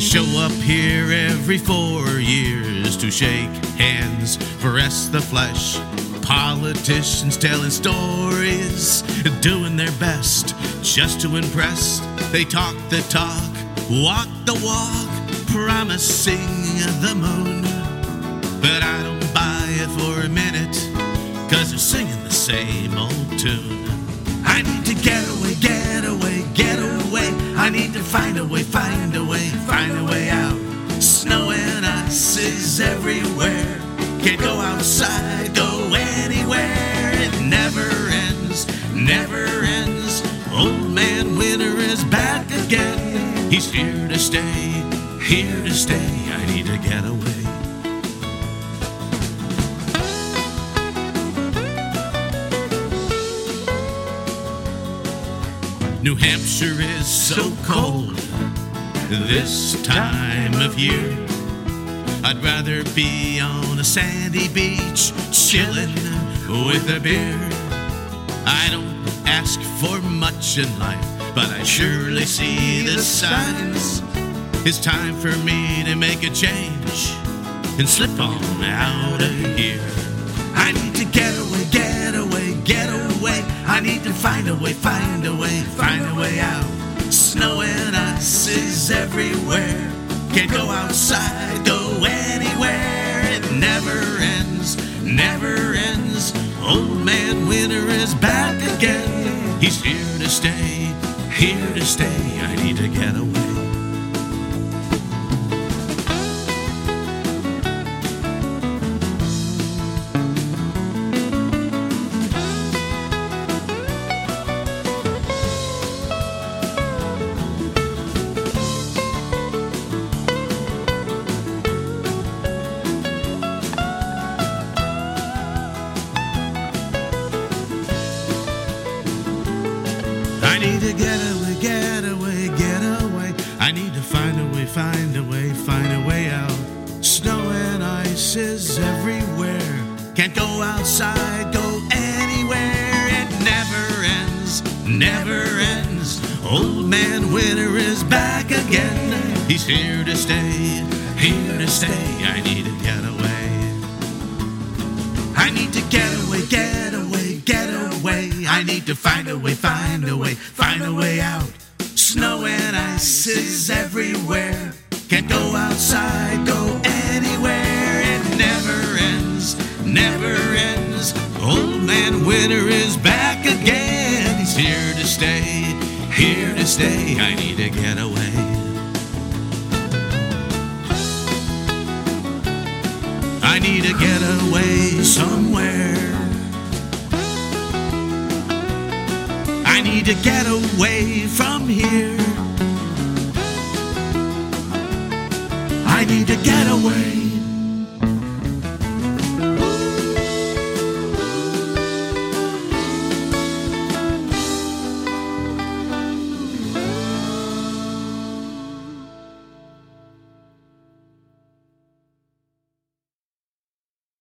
show up here every four years to shake hands, caress the flesh. Politicians telling stories, doing their best just to impress. They talk the talk, walk the walk, promising the moon. But I don't buy it for a minute, cause they're singing the same old tune. I need to get away, get away, get away. I need to find a way, find a way, here to stay, here to stay. I need to get away. New Hampshire is so cold this time of year. I'd rather be on a sandy beach, chilling with a beer. I don't ask for much in life, but I surely see the signs. It's time for me to make a change and slip on out of here. I need to get away, get away, get away. I need to find a way, find a way, find a way out. Snow and ice is everywhere. Can't go outside, go anywhere. It never ends, never ends. Old man winter is back again. He's here to stay, here to stay. I need to get away. Need to get away, get away, get away. I need to find a way, find a way, find a way out. Snow and ice is everywhere. Can't go outside, go anywhere. It never ends, never ends. Old man winter is back again. He's here to stay, I need to find a way, find a way, find a way out. Snow and ice is everywhere. Can't go outside, go anywhere. It never ends, never ends. Old man winter is back again. He's here to stay, here to stay. I need to get away. I need to get away somewhere. I need to get away from here. I need to get away.